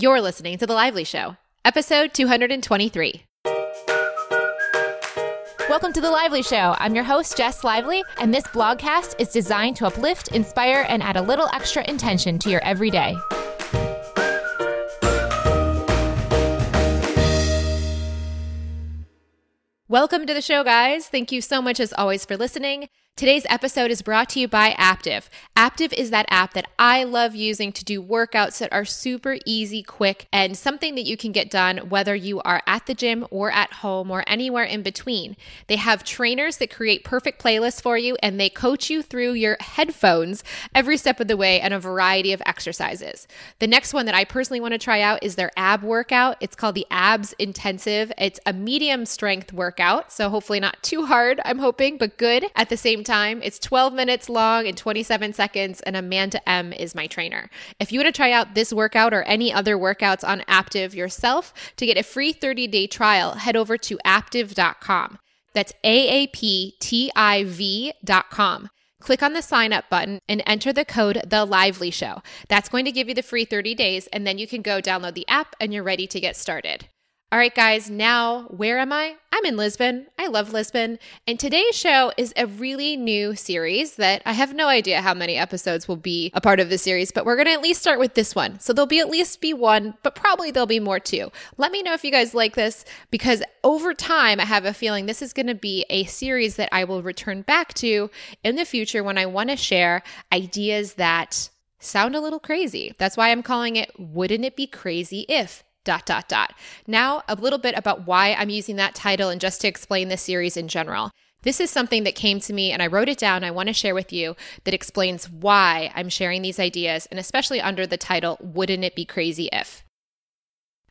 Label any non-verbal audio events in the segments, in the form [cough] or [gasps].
You're listening to The Lively Show, episode 223. Welcome to The Lively Show. I'm your host, Jess Lively, and this blogcast is designed to uplift, inspire, and add a little extra intention to your everyday. Welcome to the show, guys. Thank you so much, as always, for listening. Today's episode is brought to you by Aaptiv. Aaptiv is that app that I love using to do workouts that are super easy, quick, and something that you can get done whether you are at the gym or at home or anywhere in between. They have trainers that create perfect playlists for you and they coach you through your headphones every step of the way and a variety of exercises. The next one that I personally want to try out is their ab workout. It's called the Abs Intensive. It's a medium strength workout, so hopefully not too hard, I'm hoping, but good at the same time. It's 12 minutes long and 27 seconds, and Amanda M is my trainer. If you want to try out this workout or any other workouts on Aaptiv yourself to get a free 30 day trial, head over to aaptiv.com. That's A A P T I V.com. Click on the sign up button and enter the code The Lively Show. That's going to give you the free 30 days, and then you can go download the app and you're ready to get started. All right, guys, now where am I? I'm in Lisbon. I love Lisbon. And today's show is a really new series that I have no idea how many episodes will be a part of the series, but we're going to at least start with this one. So there'll be at least be one, but probably there'll be more too. Let me know if you guys like this because over time, I have a feeling this is going to be a series that I will return back to in the future when I want to share ideas that sound a little crazy. That's why I'm calling it Wouldn't It Be Crazy If? Dot dot dot. Now, a little bit about why I'm using that title and just to explain the series in general. This is something that came to me and I wrote it down. I want to share with you that explains why I'm sharing these ideas and especially under the title Wouldn't It Be Crazy If?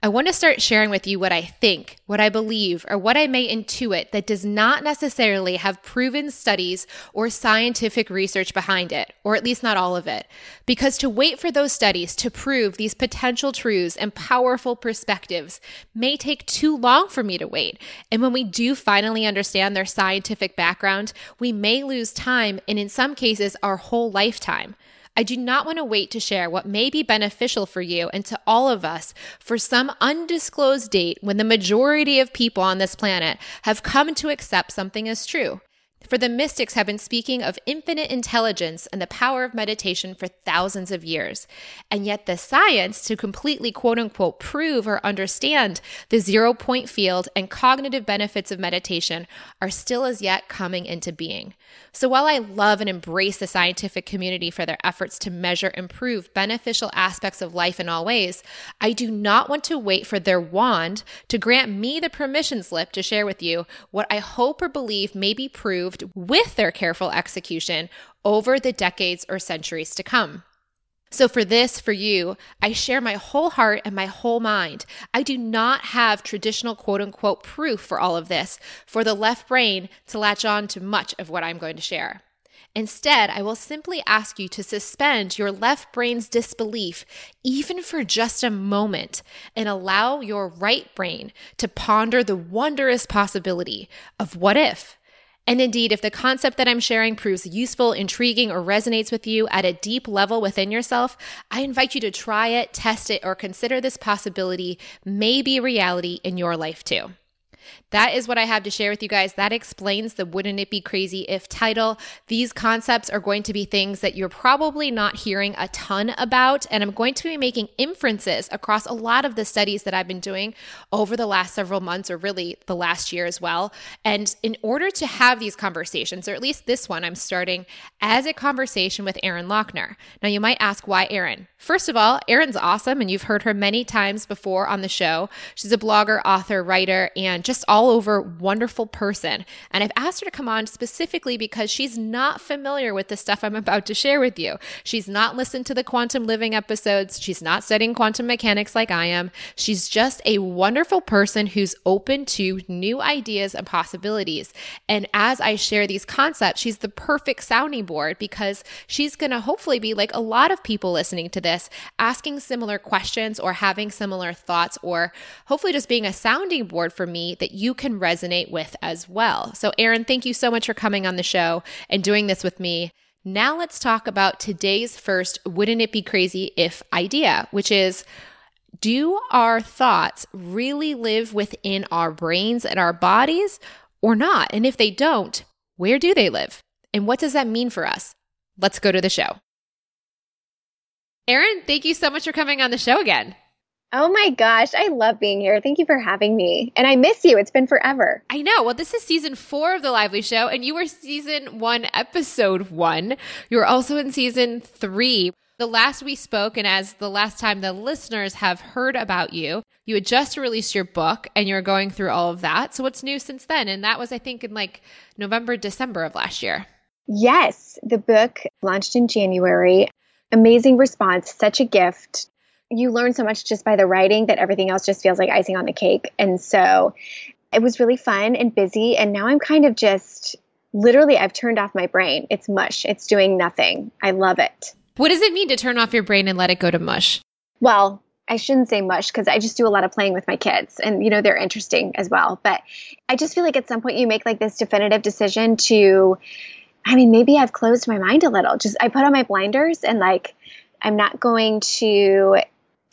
I want to start sharing with you what I think, what I believe, or what I may intuit that does not necessarily have proven studies or scientific research behind it, or at least not all of it. Because to wait for those studies to prove these potential truths and powerful perspectives may take too long for me to wait. And when we do finally understand their scientific background, we may lose time and in some cases our whole lifetime. I do not want to wait to share what may be beneficial for you and to all of us for some undisclosed date when the majority of people on this planet have come to accept something as true. For the mystics have been speaking of infinite intelligence and the power of meditation for thousands of years. And yet, the science to completely quote unquote prove or understand the zero point field and cognitive benefits of meditation are still as yet coming into being. So, while I love and embrace the scientific community for their efforts to measure and prove beneficial aspects of life in all ways, I do not want to wait for their wand to grant me the permission slip to share with you what I hope or believe may be proved with their careful execution over the decades or centuries to come. So, for this, for you, I share my whole heart and my whole mind. I do not have traditional quote unquote proof for all of this for the left brain to latch on to much of what I'm going to share. Instead, I will simply ask you to suspend your left brain's disbelief, even for just a moment, and allow your right brain to ponder the wondrous possibility of what if and indeed, if the concept that I'm sharing proves useful, intriguing, or resonates with you at a deep level within yourself, I invite you to try it, test it, or consider this possibility may be reality in your life too. That is what I have to share with you guys. That explains the Wouldn't It Be Crazy If title. These concepts are going to be things that you're probably not hearing a ton about. And I'm going to be making inferences across a lot of the studies that I've been doing over the last several months, or really the last year as well. And in order to have these conversations, or at least this one, I'm starting as a conversation with Erin Loechner. Now, you might ask, why Erin? First of all, Erin's awesome, and you've heard her many times before on the show. She's a blogger, author, writer, and just all over wonderful person. And I've asked her to come on specifically because she's not familiar with the stuff I'm about to share with you. She's not listened to the quantum living episodes. She's not studying quantum mechanics like I am. She's just a wonderful person who's open to new ideas and possibilities. And as I share these concepts, she's the perfect sounding board because she's going to hopefully be like a lot of people listening to this, asking similar questions or having similar thoughts, or hopefully just being a sounding board for me that you can resonate with as well. So, Erin, thank you so much for coming on the show and doing this with me. Now, let's talk about today's first Wouldn't It Be Crazy If idea, which is do our thoughts really live within our brains and our bodies or not? And if they don't, where do they live? And what does that mean for us? Let's go to the show. Erin, thank you so much for coming on the show again. Oh my gosh, I love being here. Thank you for having me. And I miss you. It's been forever. I know. Well, this is season four of The Lively Show, and you were season one, episode one. You were also in season three. The last we spoke, and as the last time the listeners have heard about you, you had just released your book and you're going through all of that. So, what's new since then? And that was, I think, in like November, December of last year. Yes, the book launched in January. Amazing response, such a gift you learn so much just by the writing that everything else just feels like icing on the cake. And so it was really fun and busy. And now I'm kind of just literally, I've turned off my brain. It's mush, it's doing nothing. I love it. What does it mean to turn off your brain and let it go to mush? Well, I shouldn't say mush because I just do a lot of playing with my kids and you know they're interesting as well. But I just feel like at some point you make like this definitive decision to I mean maybe I've closed my mind a little. Just I put on my blinders and like I'm not going to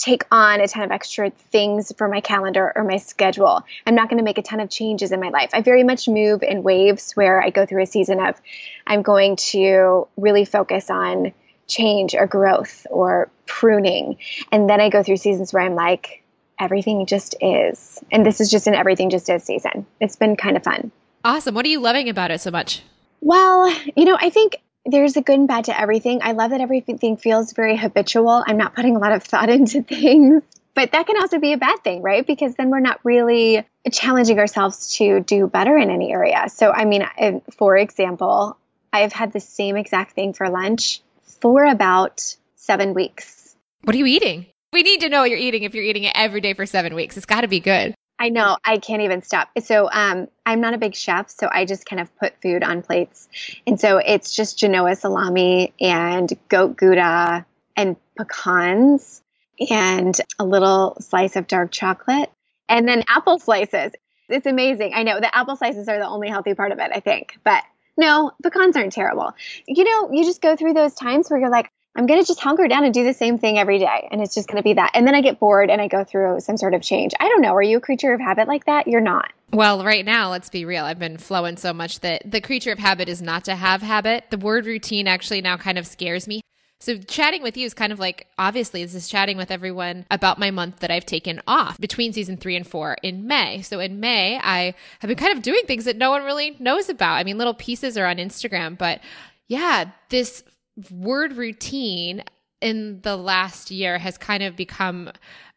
take on a ton of extra things for my calendar or my schedule. I'm not going to make a ton of changes in my life. I very much move in waves where I go through a season of I'm going to really focus on change or growth or pruning. And then I go through seasons where I'm like, everything just is. And this is just an everything just is season. It's been kind of fun. Awesome. What are you loving about it so much? Well, you know, I think there's a good and bad to everything. I love that everything feels very habitual. I'm not putting a lot of thought [laughs] into things. But that can also be a bad thing, right? Because then we're not really challenging ourselves to do better in any area. So, I mean, for example, I've had the same exact thing for lunch for about seven weeks. What are you eating? We need to know what you're eating if you're eating it every day for seven weeks. It's got to be good. I know. I can't even stop. So um, I'm not a big chef, so I just kind of put food on plates. And so it's just Genoa salami and goat Gouda and pecans and a little slice of dark chocolate and then apple slices. It's amazing. I know the apple slices are the only healthy part of it, I think. But no, pecans aren't terrible. You know, you just go through those times where you're like, I'm going to just hunker down and do the same thing every day. And it's just going to be that. And then I get bored and I go through some sort of change. I don't know. Are you a creature of habit like that? You're not. Well, right now, let's be real. I've been flowing so much that the creature of habit is not to have habit. The word routine actually now kind of scares me. So, chatting with you is kind of like obviously, this is chatting with everyone about my month that I've taken off between season three and four in May. So, in May, I have been kind of doing things that no one really knows about. I mean, little pieces are on Instagram, but yeah, this word routine in the last year has kind of become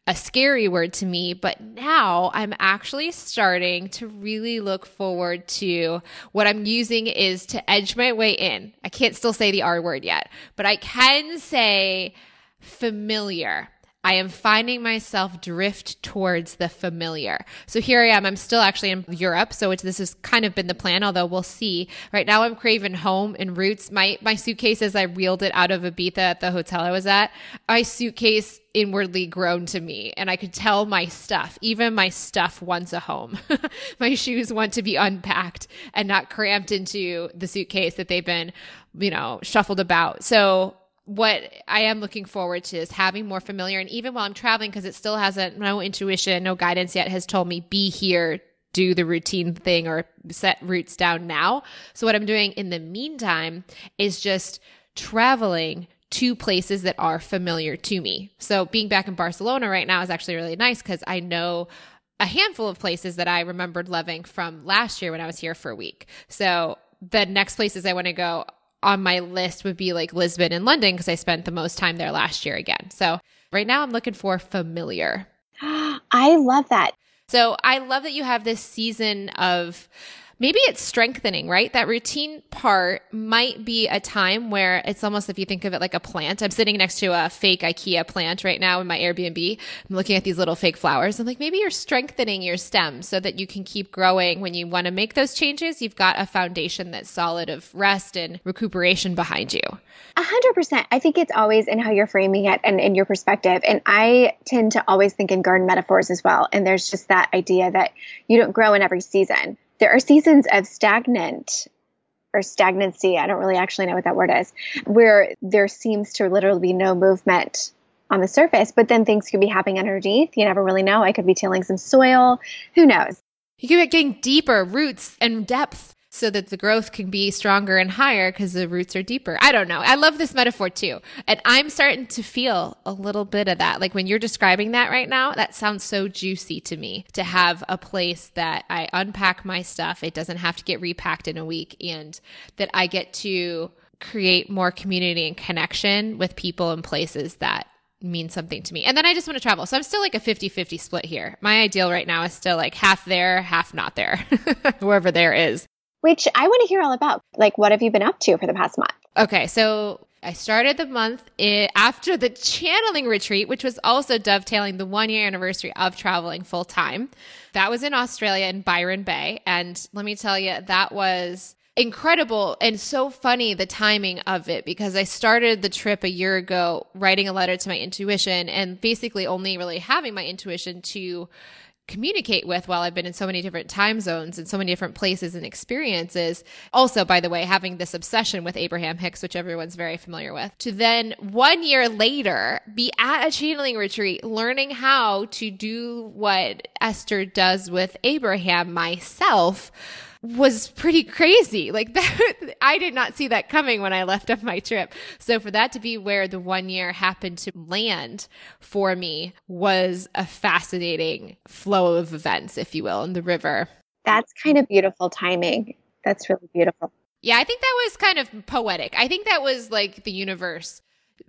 a scary word to me, but now I'm actually starting to really look forward to what I'm using is to edge my way in. I can't still say the R word yet, but I can say familiar. I am finding myself drift towards the familiar. So here I am. I'm still actually in Europe. So this has kind of been the plan, although we'll see. Right now I'm craving home and roots. My, my suitcase, as I reeled it out of Ibiza at the hotel I was at, my suitcase inwardly grown to me and I could tell my stuff, even my stuff wants a home. [laughs] my shoes want to be unpacked and not cramped into the suitcase that they've been, you know, shuffled about. So what I am looking forward to is having more familiar. And even while I'm traveling, because it still hasn't, no intuition, no guidance yet has told me, be here, do the routine thing or set roots down now. So what I'm doing in the meantime is just traveling to places that are familiar to me. So being back in Barcelona right now is actually really nice because I know a handful of places that I remembered loving from last year when I was here for a week. So the next places I want to go on my list would be like Lisbon and London because I spent the most time there last year again. So right now I'm looking for familiar. [gasps] I love that. So I love that you have this season of maybe it's strengthening, right? That routine part might be a time where it's almost if you think of it like a plant. I'm sitting next to a fake IKEA plant right now in my Airbnb. I'm looking at these little fake flowers. I'm like, maybe you're strengthening your stem so that you can keep growing when you want to make those changes. You've got a foundation that's solid of rest and recuperation behind you. A hundred percent. I think it's always in how you're framing it and in your perspective. And I tend to always think in garden metaphors as well. And there's just that idea that you don't grow in every season there are seasons of stagnant or stagnancy. I don't really actually know what that word is, where there seems to literally be no movement on the surface, but then things could be happening underneath. You never really know. I could be tilling some soil. Who knows? You could be getting deeper roots and depth so that the growth can be stronger and higher because the roots are deeper. I don't know. I love this metaphor too. And I'm starting to feel a little bit of that. Like when you're describing that right now, that sounds so juicy to me to have a place that I unpack my stuff. It doesn't have to get repacked in a week and that I get to create more community and connection with people and places that mean something to me. And then I just want to travel. So I'm still like a 50-50 split here. My ideal right now is still like half there, half not there. [laughs] Wherever there is. Which I want to hear all about. Like what have you been up to for the past month? Okay, so I started the month after the channeling retreat, which was also dovetailing the one year anniversary of traveling full time. That was in Australia in Byron Bay. And let me tell you, that was incredible and so funny the timing of it because I started the trip a year ago writing a letter to my intuition and basically only really having my intuition to communicate with while I've been in so many different time zones and so many different places and experiences. Also, by the way, having this obsession with Abraham Hicks, which everyone's very familiar with, to then one year later be at a channeling retreat learning how to do what Esther does with Abraham myself was pretty crazy. Like [laughs] that, I did not see that coming when I left off my trip. So for that to be where the one year happened to land for me was a fascinating flow of events, if you will, in the river. That's kind of beautiful timing. That's really beautiful. Yeah, I think that was kind of poetic. I think that was like the universe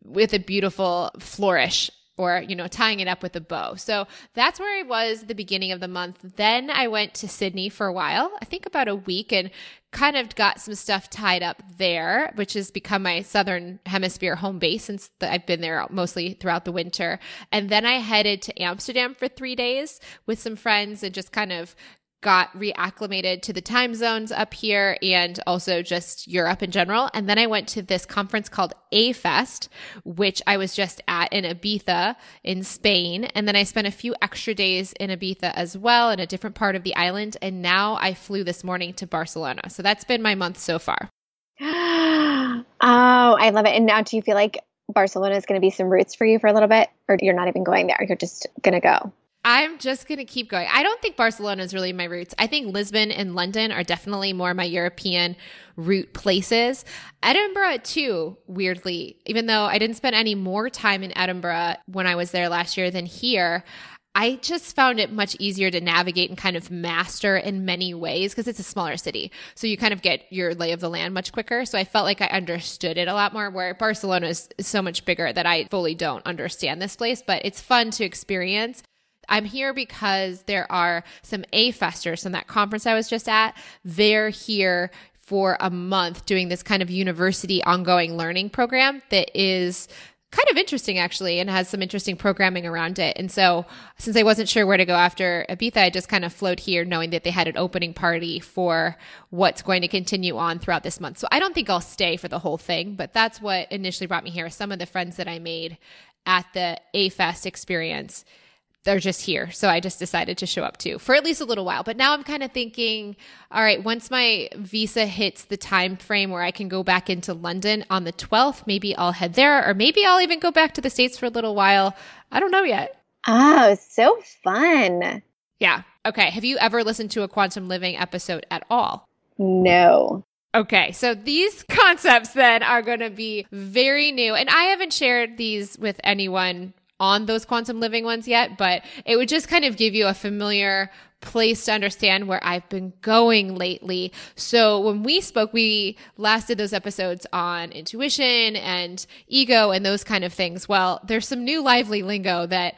with a beautiful flourish or you know tying it up with a bow. So that's where i was the beginning of the month. Then i went to sydney for a while i think about a week and kind of got some stuff tied up there which has become my southern hemisphere home base since the, i've been there mostly throughout the winter. And then i headed to amsterdam for three days with some friends and just kind of got reacclimated to the time zones up here and also just Europe in general. And then I went to this conference called A Fest, which I was just at in Ibiza in Spain. And then I spent a few extra days in Ibiza as well in a different part of the island. And now I flew this morning to Barcelona. So that's been my month so far. [gasps] oh, I love it. And now do you feel like Barcelona is going to be some roots for you for a little bit, or you're not even going there? You're just going to go? I'm just going to keep going. I don't think Barcelona is really my roots. I think Lisbon and London are definitely more my European root places. Edinburgh, too, weirdly, even though I didn't spend any more time in Edinburgh when I was there last year than here. I just found it much easier to navigate and kind of master in many ways because it's a smaller city. So you kind of get your lay of the land much quicker. So I felt like I understood it a lot more, where Barcelona is so much bigger that I fully don't understand this place, but it's fun to experience. I'm here because there are some A festers from that conference I was just at. They're here for a month doing this kind of university ongoing learning program that is kind of interesting actually and has some interesting programming around it. And so since I wasn't sure where to go after Ibiza, I just kind of flowed here knowing that they had an opening party for what's going to continue on throughout this month. So I don't think I'll stay for the whole thing, but that's what initially brought me here. Some of the friends that I made at the A Fest experience they're just here. So I just decided to show up too for at least a little while. But now I'm kind of thinking, all right, once my visa hits the time frame where I can go back into London on the 12th, maybe I'll head there or maybe I'll even go back to the States for a little while. I don't know yet. Oh, so fun. Yeah. Okay. Have you ever listened to a quantum living episode at all? No. Okay, so these concepts then are going to be very new. And I haven't shared these with anyone on those quantum living ones yet, but it would just kind of give you a familiar place to understand where I've been going lately. So when we spoke, we last did those episodes on intuition and ego and those kind of things. Well, there's some new lively lingo that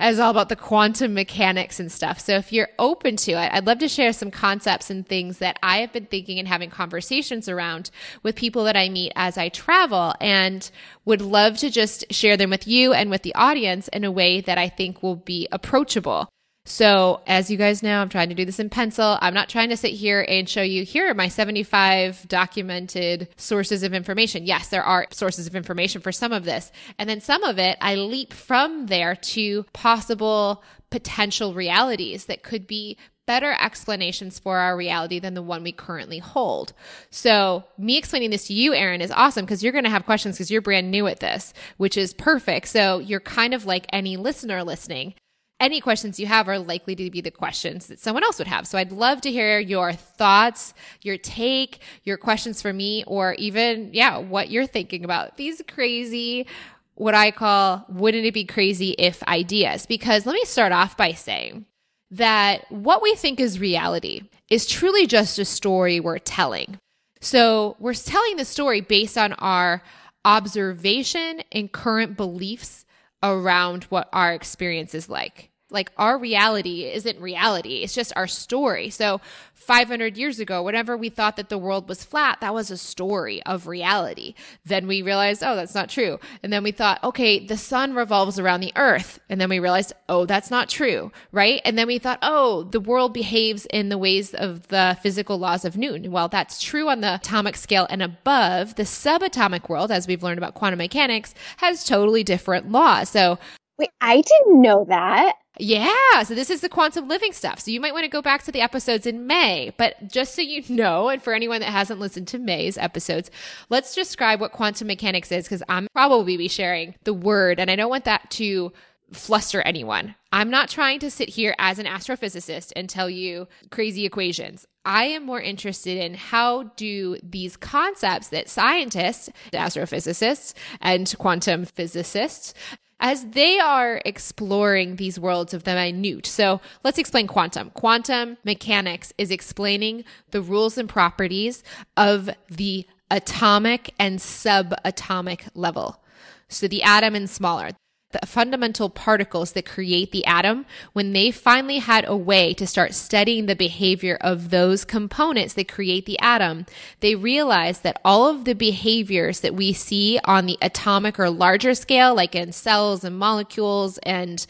is all about the quantum mechanics and stuff. So if you're open to it, I'd love to share some concepts and things that I have been thinking and having conversations around with people that I meet as I travel and would love to just share them with you and with the audience in a way that I think will be approachable. So, as you guys know, I'm trying to do this in pencil. I'm not trying to sit here and show you here are my 75 documented sources of information. Yes, there are sources of information for some of this. And then some of it, I leap from there to possible potential realities that could be better explanations for our reality than the one we currently hold. So, me explaining this to you, Erin, is awesome because you're going to have questions because you're brand new at this, which is perfect. So, you're kind of like any listener listening any questions you have are likely to be the questions that someone else would have. So I'd love to hear your thoughts, your take, your questions for me, or even, yeah, what you're thinking about these crazy, what I call, wouldn't it be crazy if ideas? Because let me start off by saying that what we think is reality is truly just a story we're telling. So we're telling the story based on our observation and current beliefs around what our experience is like like our reality isn't reality. It's just our story. So 500 years ago, whenever we thought that the world was flat, that was a story of reality. Then we realized, oh, that's not true. And then we thought, okay, the sun revolves around the earth. And then we realized, oh, that's not true. Right. And then we thought, oh, the world behaves in the ways of the physical laws of Newton. Well, that's true on the atomic scale and above. The subatomic world, as we've learned about quantum mechanics, has totally different laws. So Wait, I didn't know that. Yeah. So this is the quantum living stuff. So you might want to go back to the episodes in May. But just so you know, and for anyone that hasn't listened to May's episodes, let's describe what quantum mechanics is because I'm probably be sharing the word and I don't want that to fluster anyone. I'm not trying to sit here as an astrophysicist and tell you crazy equations. I am more interested in how do these concepts that scientists, astrophysicists, and quantum physicists as they are exploring these worlds of the minute. So let's explain quantum. Quantum mechanics is explaining the rules and properties of the atomic and subatomic level. So the atom and smaller the fundamental particles that create the atom, when they finally had a way to start studying the behavior of those components that create the atom, they realized that all of the behaviors that we see on the atomic or larger scale, like in cells and molecules and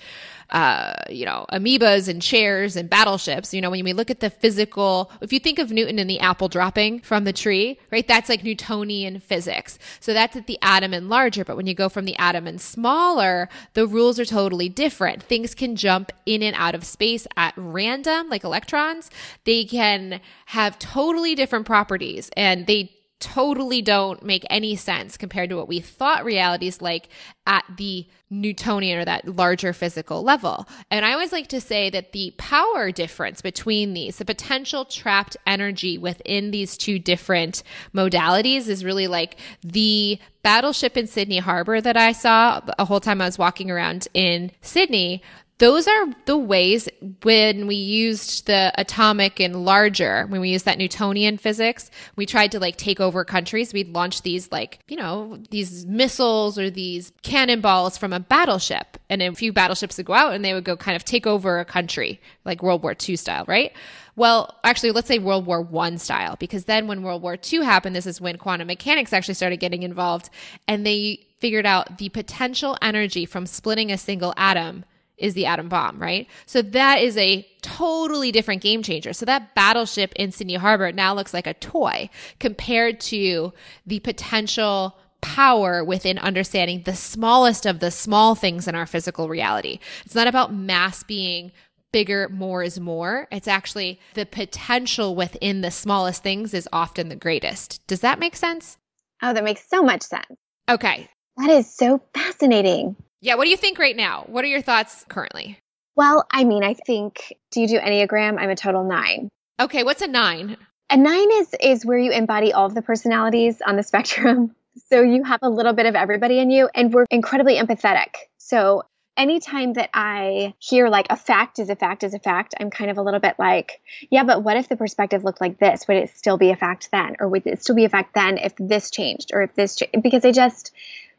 uh, you know, amoebas and chairs and battleships. You know, when we look at the physical, if you think of Newton and the apple dropping from the tree, right, that's like Newtonian physics. So that's at the atom and larger. But when you go from the atom and smaller, the rules are totally different. Things can jump in and out of space at random, like electrons. They can have totally different properties and they totally don't make any sense compared to what we thought reality is like at the Newtonian or that larger physical level. And I always like to say that the power difference between these, the potential trapped energy within these two different modalities is really like the battleship in Sydney Harbor that I saw the whole time I was walking around in Sydney those are the ways when we used the atomic and larger, when we used that Newtonian physics, we tried to like take over countries. We'd launch these like, you know, these missiles or these cannonballs from a battleship. And a few battleships would go out and they would go kind of take over a country, like World War II style, right? Well, actually, let's say World War One style, because then when World War II happened, this is when quantum mechanics actually started getting involved and they figured out the potential energy from splitting a single atom is the atom bomb, right? So that is a totally different game changer. So that battleship in Sydney Harbor now looks like a toy compared to the potential power within understanding the smallest of the small things in our physical reality. It's not about mass being bigger, more is more. It's actually the potential within the smallest things is often the greatest. Does that make sense? Oh, that makes so much sense. Okay. That is so fascinating. Yeah. What do you think right now? What are your thoughts currently? Well, I mean, I think, do you do Enneagram? I'm a total nine. Okay. What's a nine? A nine is, is where you embody all of the personalities on the [laughs] spectrum. So you have a little bit of everybody in you, and we're incredibly empathetic. So anytime that I hear like a fact is a fact is a fact, I'm kind of a little bit like, yeah, but what if the perspective looked like this? Would it still be a fact then? Or would it still be a fact then if this changed or if this changed? Because I just,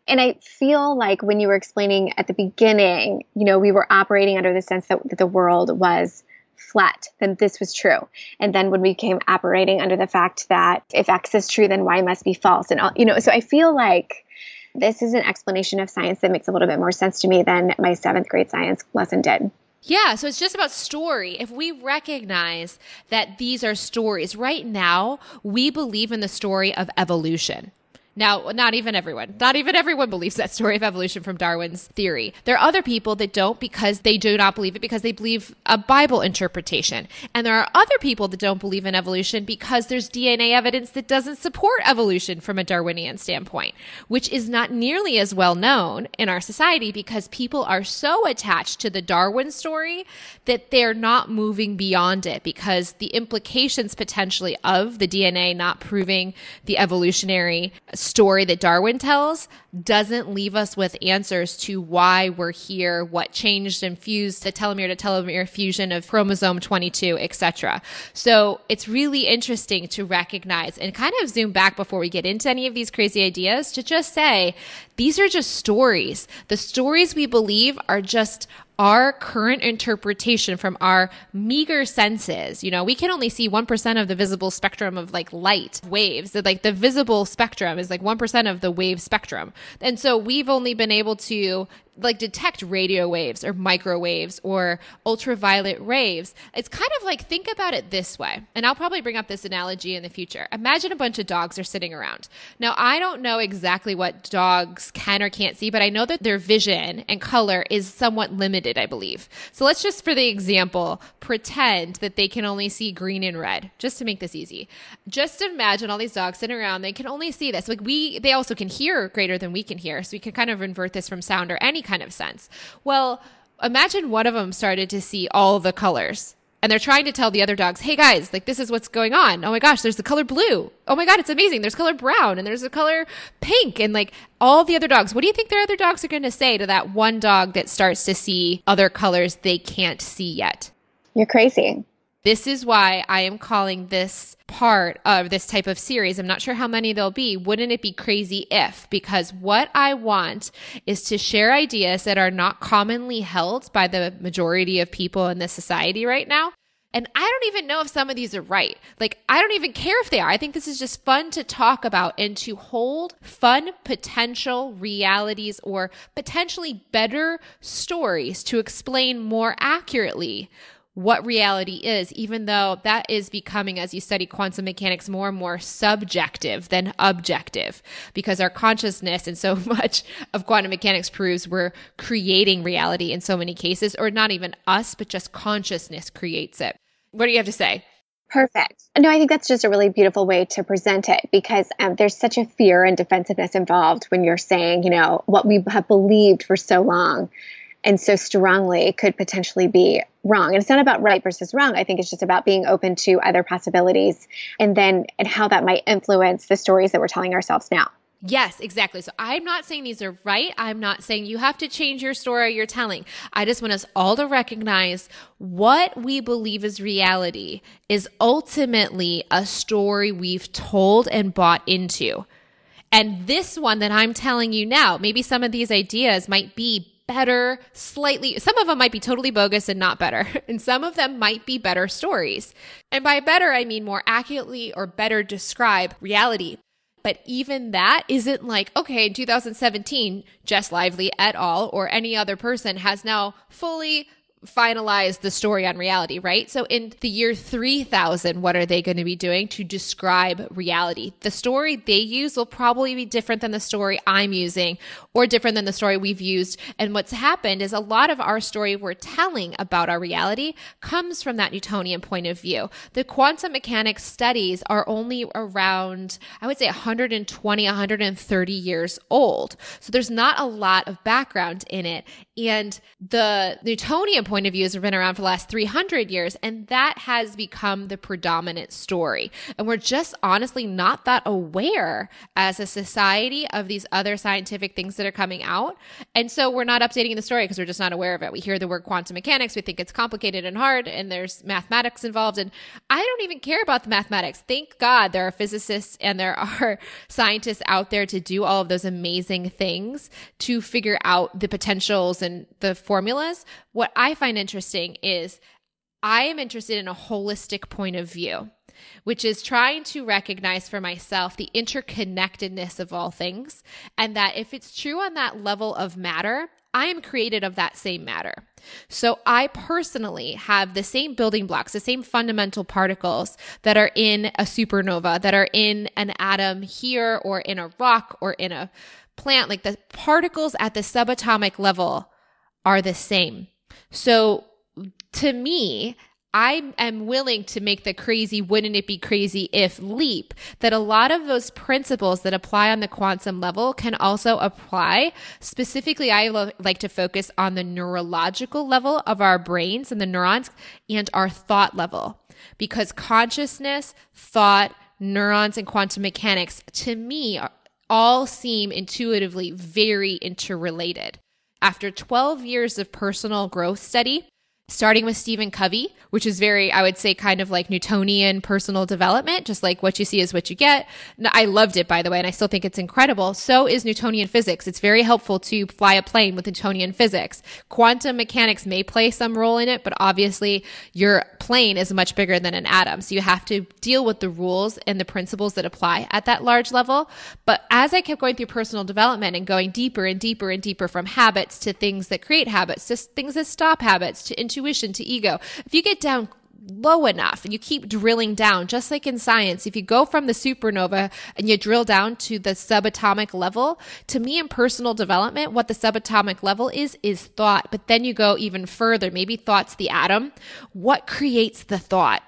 and I feel like when you were explaining at the beginning, you know, we were operating under the sense that, that the world was flat, then this was true. And then when we came operating under the fact that if X is true, then Y must be false. And, all, you know, so I feel like this is an explanation of science that makes a little bit more sense to me than my seventh grade science lesson did. Yeah, so it's just about story. If we recognize that these are stories, right now, we believe in the story of evolution. Now, not even everyone, not even everyone believes that story of evolution from Darwin's theory. There are other people that don't because they do not believe it because they believe a Bible interpretation. And there are other people that don't believe in evolution because there's DNA evidence that doesn't support evolution from a Darwinian standpoint, which is not nearly as well known in our society because people are so attached to the Darwin story that they're not moving beyond it because the implications potentially of the DNA not proving the evolutionary story that Darwin tells doesn't leave us with answers to why we're here, what changed and fused the telomere to telomere fusion of chromosome 22, etc. So it's really interesting to recognize and kind of zoom back before we get into any of these crazy ideas to just say these are just stories. The stories we believe are just our current interpretation from our meager senses, you know, we can only see 1% of the visible spectrum of like light waves. that Like the visible spectrum is like 1% of the wave spectrum. And so we've only been able to like detect radio waves or microwaves or ultraviolet rays. It's kind of like think about it this way. And I'll probably bring up this analogy in the future. Imagine a bunch of dogs are sitting around. Now, I don't know exactly what dogs can or can't see, but I know that their vision and color is somewhat limited, I believe. So let's just for the example, pretend that they can only see green and red, just to make this easy. Just imagine all these dogs sitting around, they can only see this. Like we they also can hear greater than we can hear. So we can kind of invert this from sound or any kind of sense. Well, imagine one of them started to see all the colors and they're trying to tell the other dogs, hey guys, like this is what's going on. Oh my gosh, there's the color blue. Oh my God, it's amazing. There's color brown and there's a color pink and like all the other dogs. What do you think their other dogs are going to say to that one dog that starts to see other colors they can't see yet? You're crazy. This is why I am calling this part of this type of series. I'm not sure how many there'll be. Wouldn't it be crazy if? Because what I want is to share ideas that are not commonly held by the majority of people in this society right now. And I don't even know if some of these are right. Like, I don't even care if they are. I think this is just fun to talk about and to hold fun potential realities or potentially better stories to explain more accurately what reality is, even though that is becoming, as you study quantum mechanics, more and more subjective than objective, because our consciousness and so [laughs] much of quantum mechanics proves we're creating reality in so many cases, or not even us, but just consciousness creates it. What do you have to say? Perfect. No, I think that's just a really beautiful way to present it because um, there's such a fear and defensiveness involved when you're saying, you know, what we have believed for so long and so strongly could potentially be wrong. And it's not about right versus wrong. I think it's just about being open to other possibilities and then and how that might influence the stories that we're telling ourselves now. Yes, exactly. So I'm not saying these are right. I'm not saying you have to change your story you're telling. I just want us all to recognize what we believe is reality is ultimately a story we've told and bought into. And this one that I'm telling you now, maybe some of these ideas might be better, slightly, some of them might be totally bogus and not better. [laughs] And some of them might be better stories. And by better, I mean more accurately or better describe reality. But even that isn't like, okay, in 2017, Jess Lively et al. or any other person has now fully finalize the story on reality, right? So in the year 3000, what are they going to be doing to describe reality? The story they use will probably be different than the story I'm using or different than the story we've used. And what's happened is a lot of our story we're telling about our reality comes from that Newtonian point of view. The quantum mechanics studies are only around, I would say 120, 130 years old. So there's not a lot of background in it. And the Newtonian point of view has been around for the last 300 years, and that has become the predominant story. And we're just honestly not that aware as a society of these other scientific things that are coming out. And so we're not updating the story because we're just not aware of it. We hear the word quantum mechanics, we think it's complicated and hard, and there's mathematics involved. And I don't even care about the mathematics. Thank God there are physicists and there are [laughs] scientists out there to do all of those amazing things to figure out the potentials and the formulas. What I find interesting is I am interested in a holistic point of view, which is trying to recognize for myself the interconnectedness of all things. And that if it's true on that level of matter, I am created of that same matter. So I personally have the same building blocks, the same fundamental particles that are in a supernova, that are in an atom here or in a rock or in a plant. Like the particles at the subatomic level are the same. So to me, I am willing to make the crazy, wouldn't it be crazy if leap that a lot of those principles that apply on the quantum level can also apply. Specifically, I lo- like to focus on the neurological level of our brains and the neurons and our thought level because consciousness, thought, neurons, and quantum mechanics to me all seem intuitively very interrelated. After 12 years of personal growth study, starting with Stephen Covey, which is very, I would say, kind of like Newtonian personal development, just like what you see is what you get. I loved it, by the way, and I still think it's incredible. So is Newtonian physics. It's very helpful to fly a plane with Newtonian physics. Quantum mechanics may play some role in it, but obviously your plane is much bigger than an atom. So you have to deal with the rules and the principles that apply at that large level. But as I kept going through personal development and going deeper and deeper and deeper from habits to things that create habits, to things that stop habits, to intuition, to ego, if you get down low enough and you keep drilling down, just like in science, if you go from the supernova and you drill down to the subatomic level, to me in personal development, what the subatomic level is, is thought. But then you go even further. Maybe thought's the atom. What creates the thought?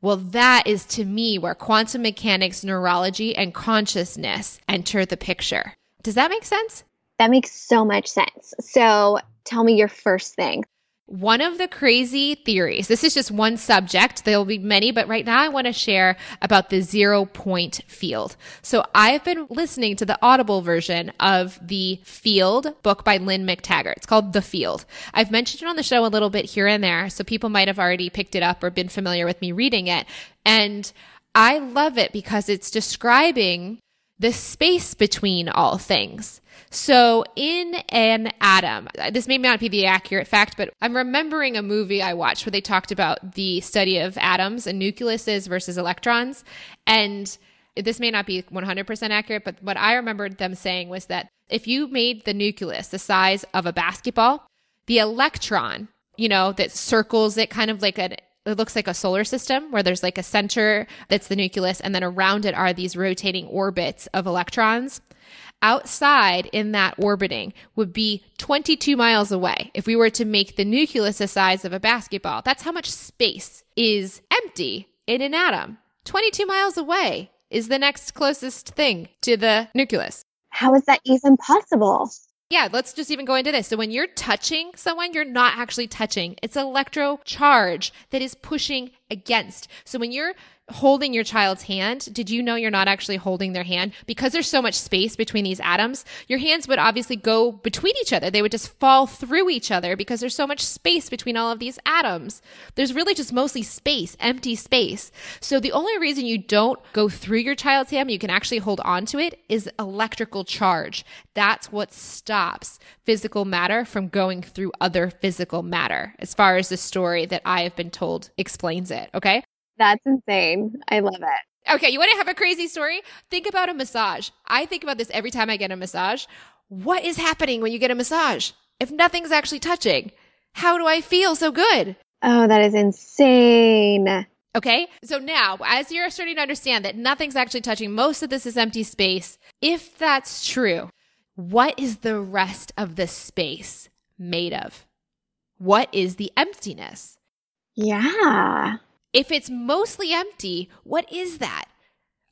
Well, that is to me where quantum mechanics, neurology, and consciousness enter the picture. Does that make sense? That makes so much sense. So tell me your first thing. One of the crazy theories, this is just one subject, there will be many, but right now I want to share about the zero point field. So I've been listening to the Audible version of The Field book by Lynne McTaggart. It's called The Field. I've mentioned it on the show a little bit here and there, so people might have already picked it up or been familiar with me reading it. And I love it because it's describing the space between all things. So, in an atom, this may not be the accurate fact, but I'm remembering a movie I watched where they talked about the study of atoms and nucleuses versus electrons. And this may not be 100% accurate, but what I remembered them saying was that if you made the nucleus the size of a basketball, the electron, you know, that circles it kind of like a it looks like a solar system where there's like a center that's the nucleus and then around it are these rotating orbits of electrons outside in that orbiting would be 22 miles away. If we were to make the nucleus the size of a basketball, that's how much space is empty in an atom. 22 miles away is the next closest thing to the nucleus. How is that even possible? Yeah, let's just even go into this. So when you're touching someone, you're not actually touching. It's electro charge that is pushing against. So when you're holding your child's hand, did you know you're not actually holding their hand? Because there's so much space between these atoms, your hands would obviously go between each other. They would just fall through each other because there's so much space between all of these atoms. There's really just mostly space, empty space. So the only reason you don't go through your child's hand, you can actually hold on to it, is electrical charge. That's what stops physical matter from going through other physical matter, as far as the story that I have been told explains it. Okay. That's insane. I love it. Okay, you want to have a crazy story? Think about a massage. I think about this every time I get a massage. What is happening when you get a massage? If nothing's actually touching, how do I feel so good? Oh, that is insane. Okay, so now as you're starting to understand that nothing's actually touching, most of this is empty space. If that's true, what is the rest of the space made of? What is the emptiness? Yeah. If it's mostly empty, what is that?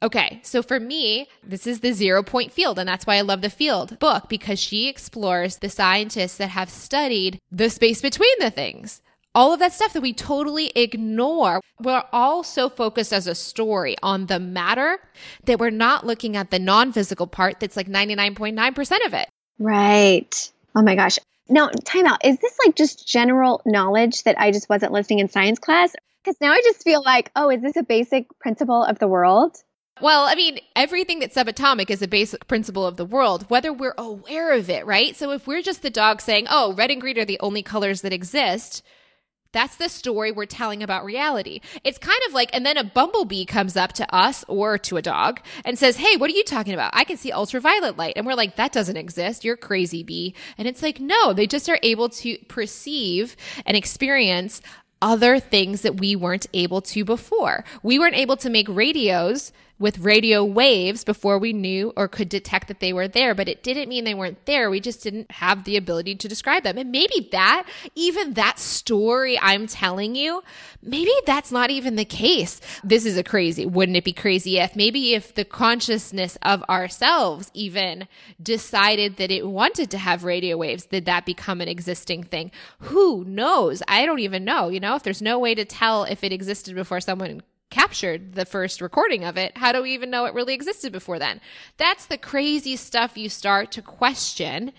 Okay, so for me, this is the zero point field, and that's why I love the field book because she explores the scientists that have studied the space between the things. All of that stuff that we totally ignore. We're all so focused as a story on the matter that we're not looking at the non physical part that's like 99.9% of it. Right. Oh my gosh. Now, time out. Is this like just general knowledge that I just wasn't listening in science class? Because now I just feel like, oh, is this a basic principle of the world? Well, I mean, everything that's subatomic is a basic principle of the world, whether we're aware of it, right? So if we're just the dog saying, oh, red and green are the only colors that exist, That's the story we're telling about reality. It's kind of like, and then a bumblebee comes up to us or to a dog and says, Hey, what are you talking about? I can see ultraviolet light. And we're like, That doesn't exist. You're crazy bee. And it's like, No, they just are able to perceive and experience other things that we weren't able to before. We weren't able to make radios with radio waves before we knew or could detect that they were there, but it didn't mean they weren't there. We just didn't have the ability to describe them. And maybe that, even that story I'm telling you, maybe that's not even the case. This is a crazy, wouldn't it be crazy if maybe if the consciousness of ourselves even decided that it wanted to have radio waves, did that become an existing thing? Who knows? I don't even know. You know, if there's no way to tell if it existed before someone captured the first recording of it, how do we even know it really existed before then? That's the crazy stuff you start to question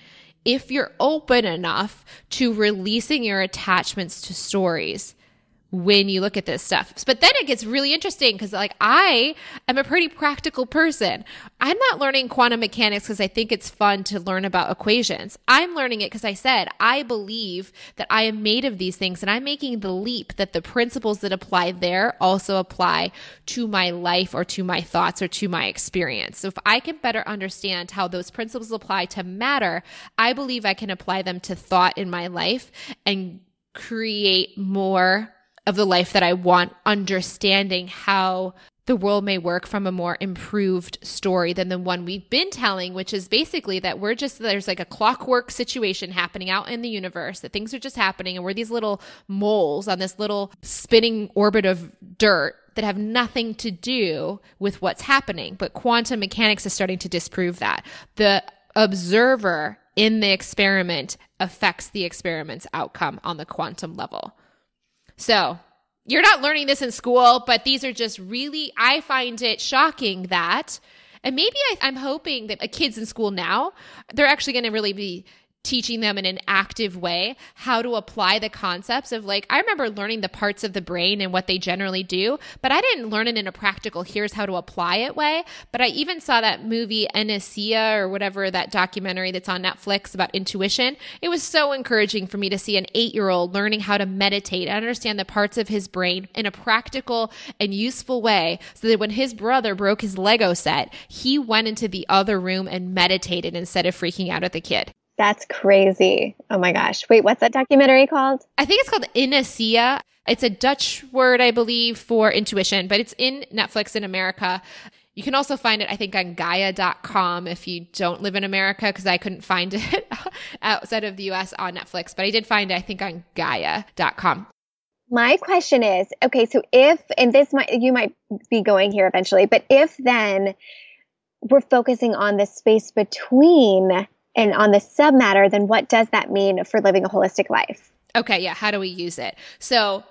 if you're open enough to releasing your attachments to stories when you look at this stuff. But then it gets really interesting because, like, I am a pretty practical person. I'm not learning quantum mechanics because I think it's fun to learn about equations. I'm learning it because I said, I believe that I am made of these things and I'm making the leap that the principles that apply there also apply to my life or to my thoughts or to my experience. So if I can better understand how those principles apply to matter, I believe I can apply them to thought in my life and create more of the life that I want, understanding how the world may work from a more improved story than the one we've been telling, which is basically that we're just, there's like a clockwork situation happening out in the universe, that things are just happening, and we're these little moles on this little spinning orbit of dirt that have nothing to do with what's happening. But quantum mechanics is starting to disprove that. The observer in the experiment affects the experiment's outcome on the quantum level. So you're not learning this in school, but these are just really, I find it shocking that, and maybe I, am hoping that kids in school now, they're actually going to really be teaching them in an active way how to apply the concepts of like I remember learning the parts of the brain and what they generally do, but I didn't learn it in a practical here's how to apply it way. But I even saw that movie InnSaei or whatever that documentary that's on Netflix about intuition. It was so encouraging for me to see an 8-year-old learning how to meditate and understand the parts of his brain in a practical and useful way so that when his brother broke his Lego set, he went into the other room and meditated instead of freaking out at the kid. That's crazy. Oh my gosh. Wait, what's that documentary called? I think it's called InnSaei. It's a Dutch word, I believe, for intuition, but it's in Netflix in America. You can also find it, I think, on Gaia.com if you don't live in America, because I couldn't find [laughs] it outside of the US on Netflix, but I did find it, I think, on Gaia.com. My question is okay, so if, and this might, you might be going here eventually, but if then we're focusing on the space between and on the sub matter, then what does that mean for living a holistic life? Okay, yeah. How do we use it? So,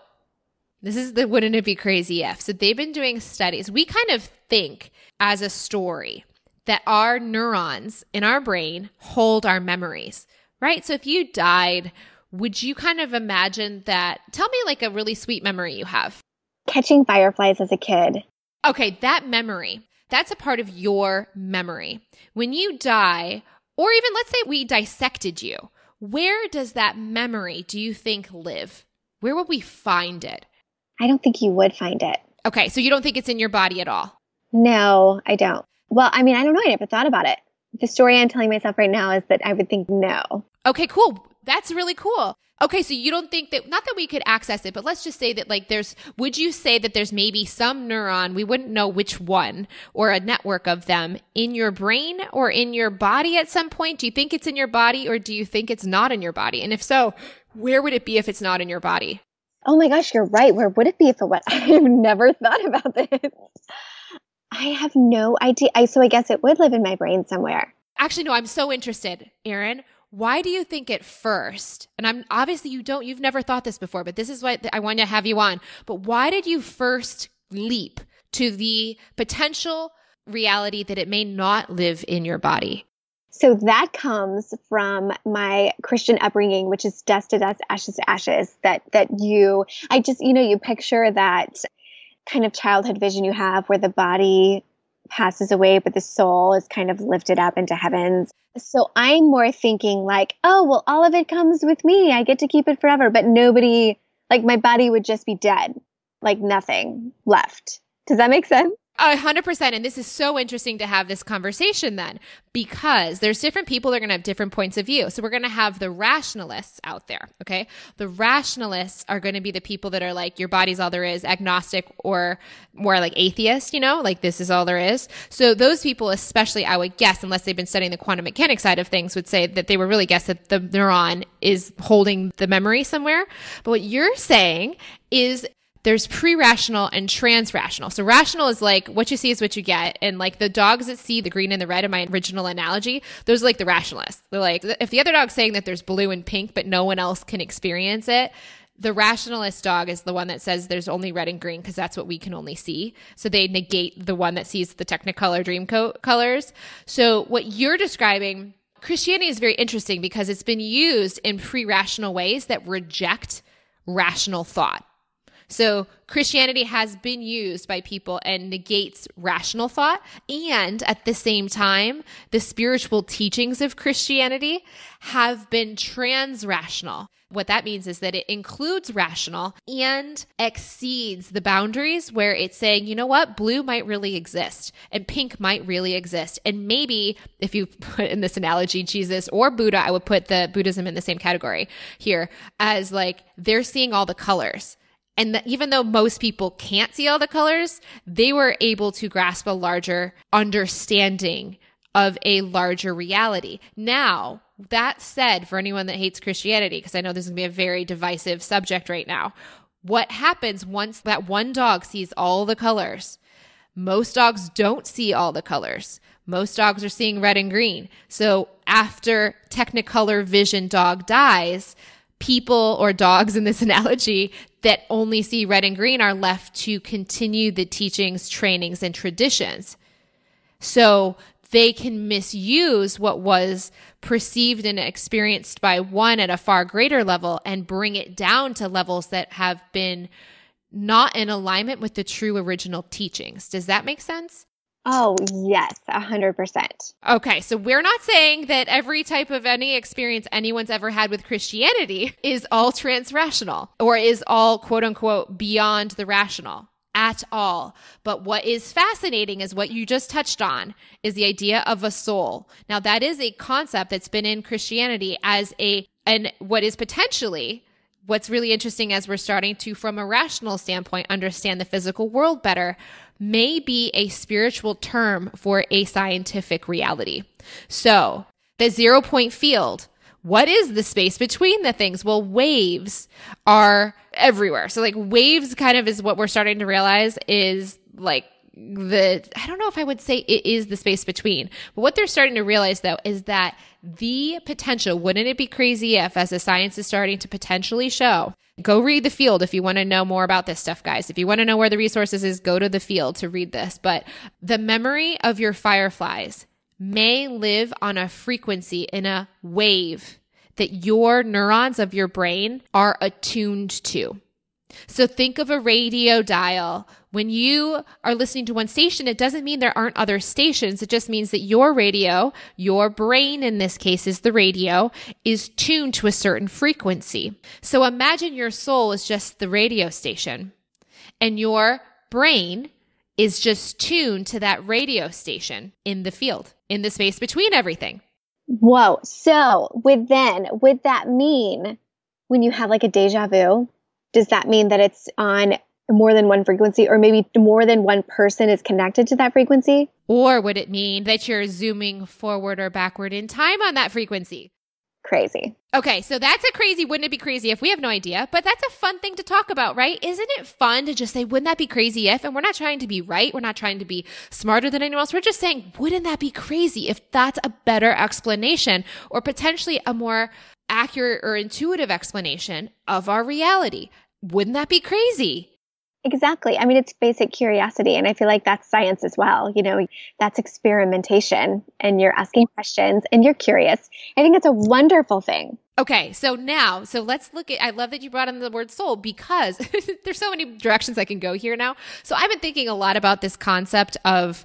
this is the wouldn't it be crazy if? So, they've been doing studies. We kind of think as a story that our neurons in our brain hold our memories, right? So, if you died, would you kind of imagine that? Tell me like a really sweet memory you have. Catching fireflies as a kid. Okay, that memory, that's a part of your memory. When you die, or even let's say we dissected you. Where does that memory do you think live? Where would we find it? I don't think you would find it. Okay, so you don't think it's in your body at all? No, I don't. Well, I mean, I don't know. I never thought about it. The story I'm telling myself right now is that I would think no. Okay, cool. That's really cool. Okay, so you don't think that not that we could access it, but let's just say that like there's would you say that there's maybe some neuron, we wouldn't know which one or a network of them in your brain or in your body at some point? Do you think it's in your body or do you think it's not in your body? And if so, where would it be if it's not in your body? Oh my gosh, you're right. Where would it be if it was? [laughs] I've never thought about this. I have no idea. I so I guess it would live in my brain somewhere. Actually, no, I'm so interested, Erin why do you think at first and i'm obviously you don't you've never thought this before but this is what i want to have you on but why did you first leap to the potential reality that it may not live in your body? So that comes from my christian upbringing which is dust to dust ashes to ashes that that you i just you know you picture that kind of childhood vision you have where the body passes away, but the soul is kind of lifted up into heavens. So I'm more thinking like, oh, well, all of it comes with me. I get to keep it forever, but nobody, like my body would just be dead, like nothing left. Does that make sense? A hundred percent. And this is so interesting to have this conversation then, because there's different people that are going to have different points of view. So we're going to have the rationalists out there. Okay. The rationalists are going to be the people that are like, your body's all there is, agnostic or more like atheist, you know, like this is all there is. So those people, especially I would guess, unless they've been studying the quantum mechanics side of things, would say that they would really guess that the neuron is holding the memory somewhere. But what you're saying is there's pre-rational and trans-rational. So rational is like what you see is what you get. And like the dogs that see the green and the red in my original analogy, those are like the rationalists. They're like, if the other dog's saying that there's blue and pink, but no one else can experience it, the rationalist dog is the one that says there's only red and green because that's what we can only see. So they negate the one that sees the Technicolor dream co- colors. So what you're describing, Christianity is very interesting because it's been used in pre-rational ways that reject rational thought. So Christianity has been used by people and negates rational thought. And at the same time, the spiritual teachings of Christianity have been trans rational. What that means is that it includes rational and exceeds the boundaries where it's saying, you know what, blue might really exist and pink might really exist. And maybe if you put in this analogy, Jesus or Buddha, I would put the Buddhism in the same category here as like they're seeing all the colors and the, even though most people can't see all the colors, they were able to grasp a larger understanding of a larger reality. Now, that said, for anyone that hates Christianity, because I know this is going to be a very divisive subject right now, what happens once that one dog sees all the colors? Most dogs don't see all the colors. Most dogs are seeing red and green. So after Technicolor Vision dog dies, people or dogs in this [laughs] analogy that only see red and green are left to continue the teachings, trainings, and traditions. So they can misuse what was perceived and experienced by one at a far greater level and bring it down to levels that have been not in alignment with the true original teachings. Does that make sense? Oh, yes, a hundred percent. Okay, so we're not saying that every type of any experience anyone's ever had with Christianity is all transrational or is all quote unquote beyond the rational at all. But what is fascinating is what you just touched on is the idea of a soul. Now that is a concept that's been in Christianity as a and what is potentially what's really interesting as we're starting to from a rational standpoint understand the physical world better may be a spiritual term for a scientific reality. So, the zero point field, what is the space between the things? Well, waves are everywhere. So, like, waves kind of is what we're starting to realize is like the I don't know if I would say it is the space between, but what they're starting to realize though is that the potential, wouldn't it be crazy if as the science is starting to potentially show, go read the field if you want to know more about this stuff, guys. If you want to know where the resources is, go to the field to read this. But the memory of your fireflies may live on a frequency in a wave that your neurons of your brain are attuned to. So think of a radio dial. When you are listening to one station, it doesn't mean there aren't other stations. It just means that your radio, your brain in this case is the radio, is tuned to a certain frequency. So imagine your soul is just the radio station and your brain is just tuned to that radio station in the field, in the space between everything. Whoa. So with then, would that mean when you have like a deja vu, does that mean that it's on more than one frequency or maybe more than one person is connected to that frequency? Or would it mean that you're zooming forward or backward in time on that frequency? Crazy. Okay, so that's a crazy, wouldn't it be crazy if we have no idea? But that's a fun thing to talk about, right? Isn't it fun to just say, wouldn't that be crazy if? And we're not trying to be right. We're not trying to be smarter than anyone else. We're just saying, wouldn't that be crazy if that's a better explanation or potentially a more accurate or intuitive explanation of our reality? Wouldn't that be crazy? Exactly. I mean, it's basic curiosity. And I feel like that's science as well. You know, that's experimentation and you're asking mm-hmm. questions and you're curious. I think it's a wonderful thing. Okay. So now, so let's look at, I love that you brought in the word soul because [laughs] there's so many directions I can go here now. So I've been thinking a lot about this concept of,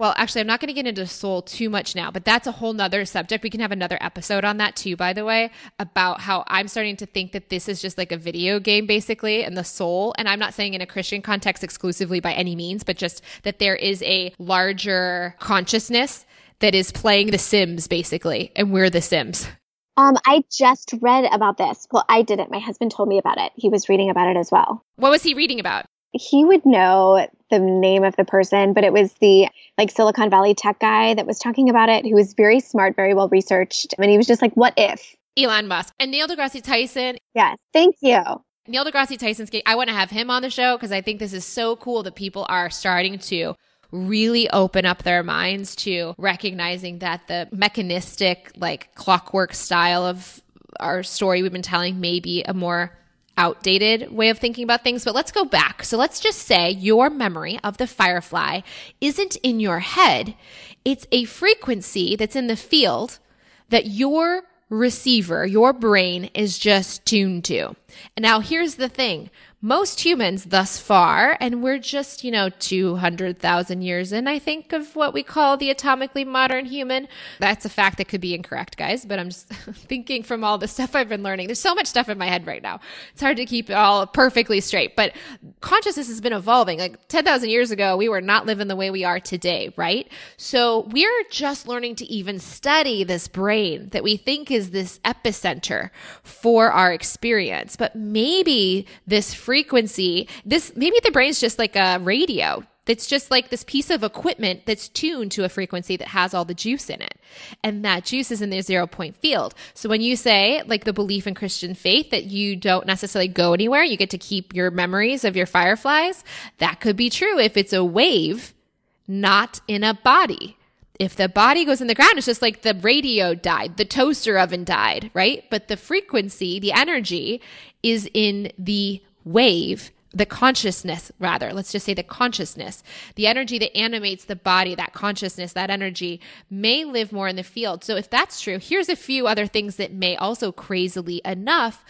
Well, actually, I'm not going to get into soul too much now, but that's a whole nother subject. We can have another episode on that too, by the way, about how I'm starting to think that this is just like a video game, basically, and the soul. And I'm not saying in a Christian context exclusively by any means, but just that there is a larger consciousness that is playing The Sims, basically, and we're The Sims. Um, I just read about this. Well, I didn't. My husband told me about it. He was reading about it as well. What was he reading about? He would know the name of the person, but it was the like Silicon Valley tech guy that was talking about it, who was very smart, very well researched. And he was just like, what if? Elon Musk and Neil deGrasse Tyson. Yes. Thank you. Neil deGrasse Tyson's I want to have him on the show because I think this is so cool that people are starting to really open up their minds to recognizing that the mechanistic, like clockwork style of our story we've been telling may be a more outdated way of thinking about things, but let's go back. So let's just say your memory of the firefly isn't in your head. It's a frequency that's in the field that your receiver, your brain is just tuned to. And now here's the thing most humans thus far, and we're just, you know, 200,000 years in, I think, of what we call the atomically modern human. That's a fact that could be incorrect, guys, but I'm just [laughs] thinking from all the stuff I've been learning. There's so much stuff in my head right now. It's hard to keep it all perfectly straight, but consciousness has been evolving. Like 10,000 years ago, we were not living the way we are today, right? So we're just learning to even study this brain that we think is this epicenter for our experience. But maybe this frequency, this maybe the brain's just like a radio. That's just like this piece of equipment that's tuned to a frequency that has all the juice in it. And that juice is in the zero point field. So when you say, like the belief in Christian faith, that you don't necessarily go anywhere, you get to keep your memories of your fireflies, that could be true if it's a wave, not in a body if the body goes in the ground, it's just like the radio died, the toaster oven died, right? But the frequency, the energy is in the wave, the consciousness, rather. Let's just say the consciousness, the energy that animates the body, that consciousness, that energy may live more in the field. So if that's true, here's a few other things that may also crazily enough,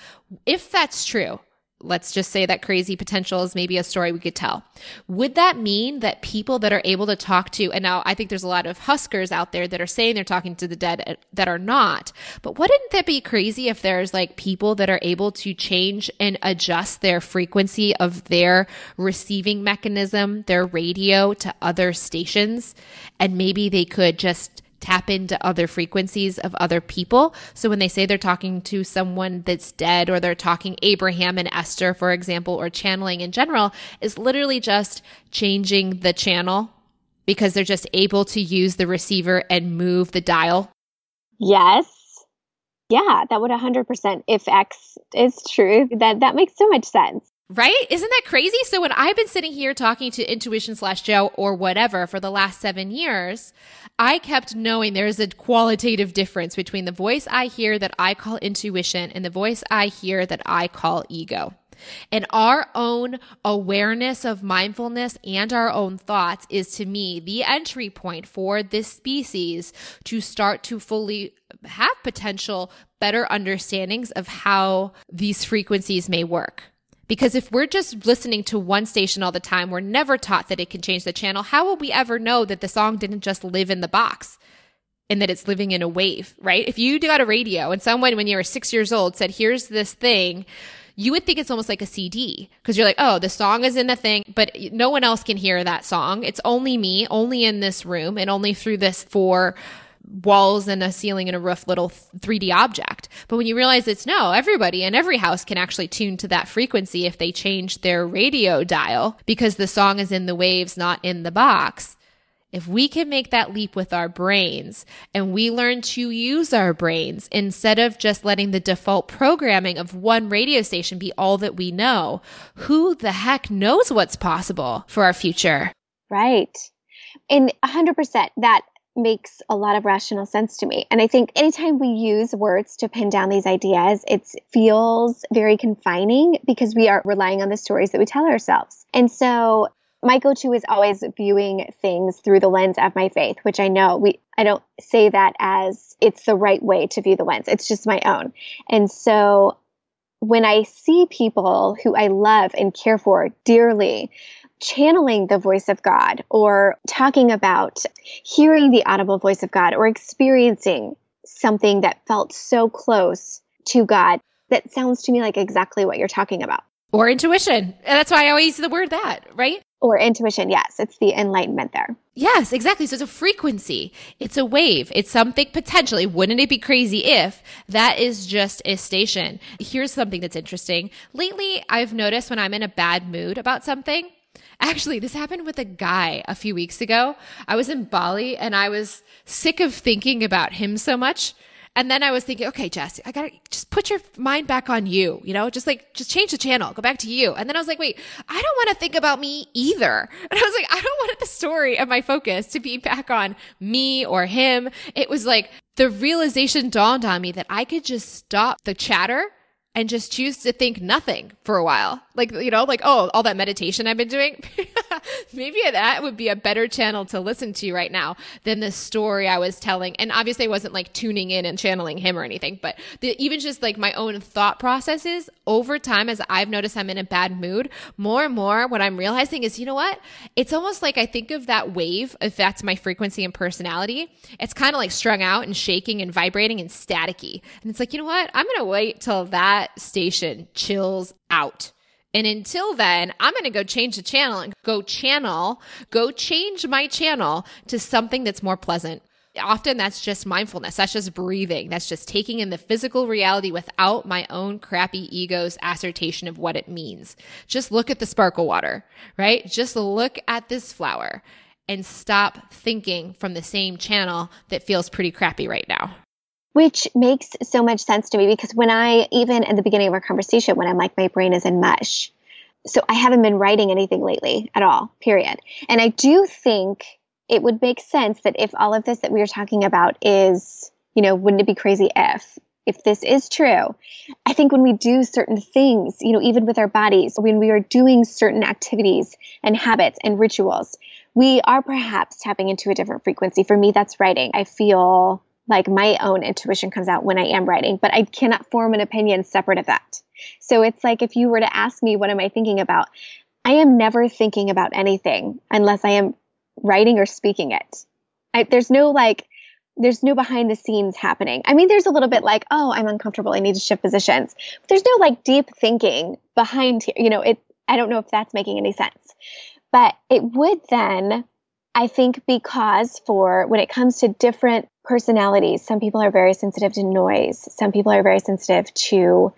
if that's true, let's just say that crazy potential is maybe a story we could tell. Would that mean that people that are able to talk to, and now I think there's a lot of huskers out there that are saying they're talking to the dead uh, that are not, but wouldn't that be crazy if there's like people that are able to change and adjust their frequency of their receiving mechanism, their radio to other stations, and maybe they could just tap into other frequencies of other people. So when they say they're talking to someone that's dead or they're talking Abraham and Esther, for example, or channeling in general, is literally just changing the channel because they're just able to use the receiver and move the dial. Yes. Yeah, that would 100% if X is true. That that makes so much sense. Right? Isn't that crazy? So when I've been sitting here talking to intuition slash Joe or whatever for the last seven years, I kept knowing there's a qualitative difference between the voice I hear that I call intuition and the voice I hear that I call ego. And our own awareness of mindfulness and our own thoughts is to me the entry point for this species to start to fully have potential better understandings of how these frequencies may work. Because if we're just listening to one station all the time, we're never taught that it can change the channel. How will we ever know that the song didn't just live in the box? and that it's living in a wave, right? If you got a radio and someone when you were six years old said, here's this thing, you would think it's almost like a CD because you're like, oh, the song is in the thing, but no one else can hear that song. It's only me, only in this room, and only through this four walls and a ceiling and a roof little 3D object. But when you realize it's no, everybody in every house can actually tune to that frequency if they change their radio dial because the song is in the waves, not in the box. If we can make that leap with our brains and we learn to use our brains instead of just letting the default programming of one radio station be all that we know, who the heck knows what's possible for our future? Right. And 100% that makes a lot of rational sense to me. And I think anytime we use words to pin down these ideas, it feels very confining because we are relying on the stories that we tell ourselves. And so my go-to is always viewing things through the lens of my faith, which I know we I don't say that as it's the right way to view the lens. It's just my own. And so when I see people who I love and care for dearly channeling the voice of God or talking about hearing the audible voice of God or experiencing something that felt so close to God. That sounds to me like exactly what you're talking about. Or intuition. That's why I always use the word that, right? Or intuition. Yes. It's the enlightenment there. Yes, exactly. So it's a frequency. It's a wave. It's something potentially. Wouldn't it be crazy if that is just a station? Here's something that's interesting. Lately, I've noticed when I'm in a bad mood about something, Actually, this happened with a guy a few weeks ago. I was in Bali and I was sick of thinking about him so much. And then I was thinking, okay, Jess, I gotta just put your mind back on you, you know, just like, just change the channel, go back to you. And then I was like, wait, I don't want to think about me either. [laughs] And I was like, I don't want the story of my focus to be back on me or him. It was like the realization dawned on me that I could just stop the chatter and just choose to think nothing for a while. Like, you know, like, oh, all that meditation I've been doing. [laughs] Maybe that would be a better channel to listen to right now than the story I was telling. And obviously I wasn't like tuning in and channeling him or anything, but the, even just like my own thought processes over time, as I've noticed I'm in a bad mood, more and more what I'm realizing is, you know what? It's almost like I think of that wave, if that's my frequency and personality. It's kind of like strung out and shaking and vibrating and staticky. And it's like, you know what? I'm going to wait till that station chills out. And until then, I'm going to go change the channel and go channel, go change my channel to something that's more pleasant. Often that's just mindfulness. That's just breathing. That's just taking in the physical reality without my own crappy ego's assertion of what it means. Just look at the sparkle water, right? Just look at this flower and stop thinking from the same channel that feels pretty crappy right now which makes so much sense to me because when I, even at the beginning of our conversation, when I'm like, my brain is in mush. So I haven't been writing anything lately at all, period. And I do think it would make sense that if all of this that we are talking about is, you know, wouldn't it be crazy if, if this is true, I think when we do certain things, you know, even with our bodies, when we are doing certain activities and habits and rituals, we are perhaps tapping into a different frequency. For me, that's writing. I feel like my own intuition comes out when I am writing, but I cannot form an opinion separate of that. So it's like if you were to ask me, what am I thinking about? I am never thinking about anything unless I am writing or speaking it. I, there's no like, there's no behind the scenes happening. I mean, there's a little bit like, oh, I'm uncomfortable. I need to shift positions. But there's no like deep thinking behind here. You know, it, I don't know if that's making any sense, but it would then, I think, because for when it comes to different personalities. Some people are very sensitive to noise. Some people are very sensitive to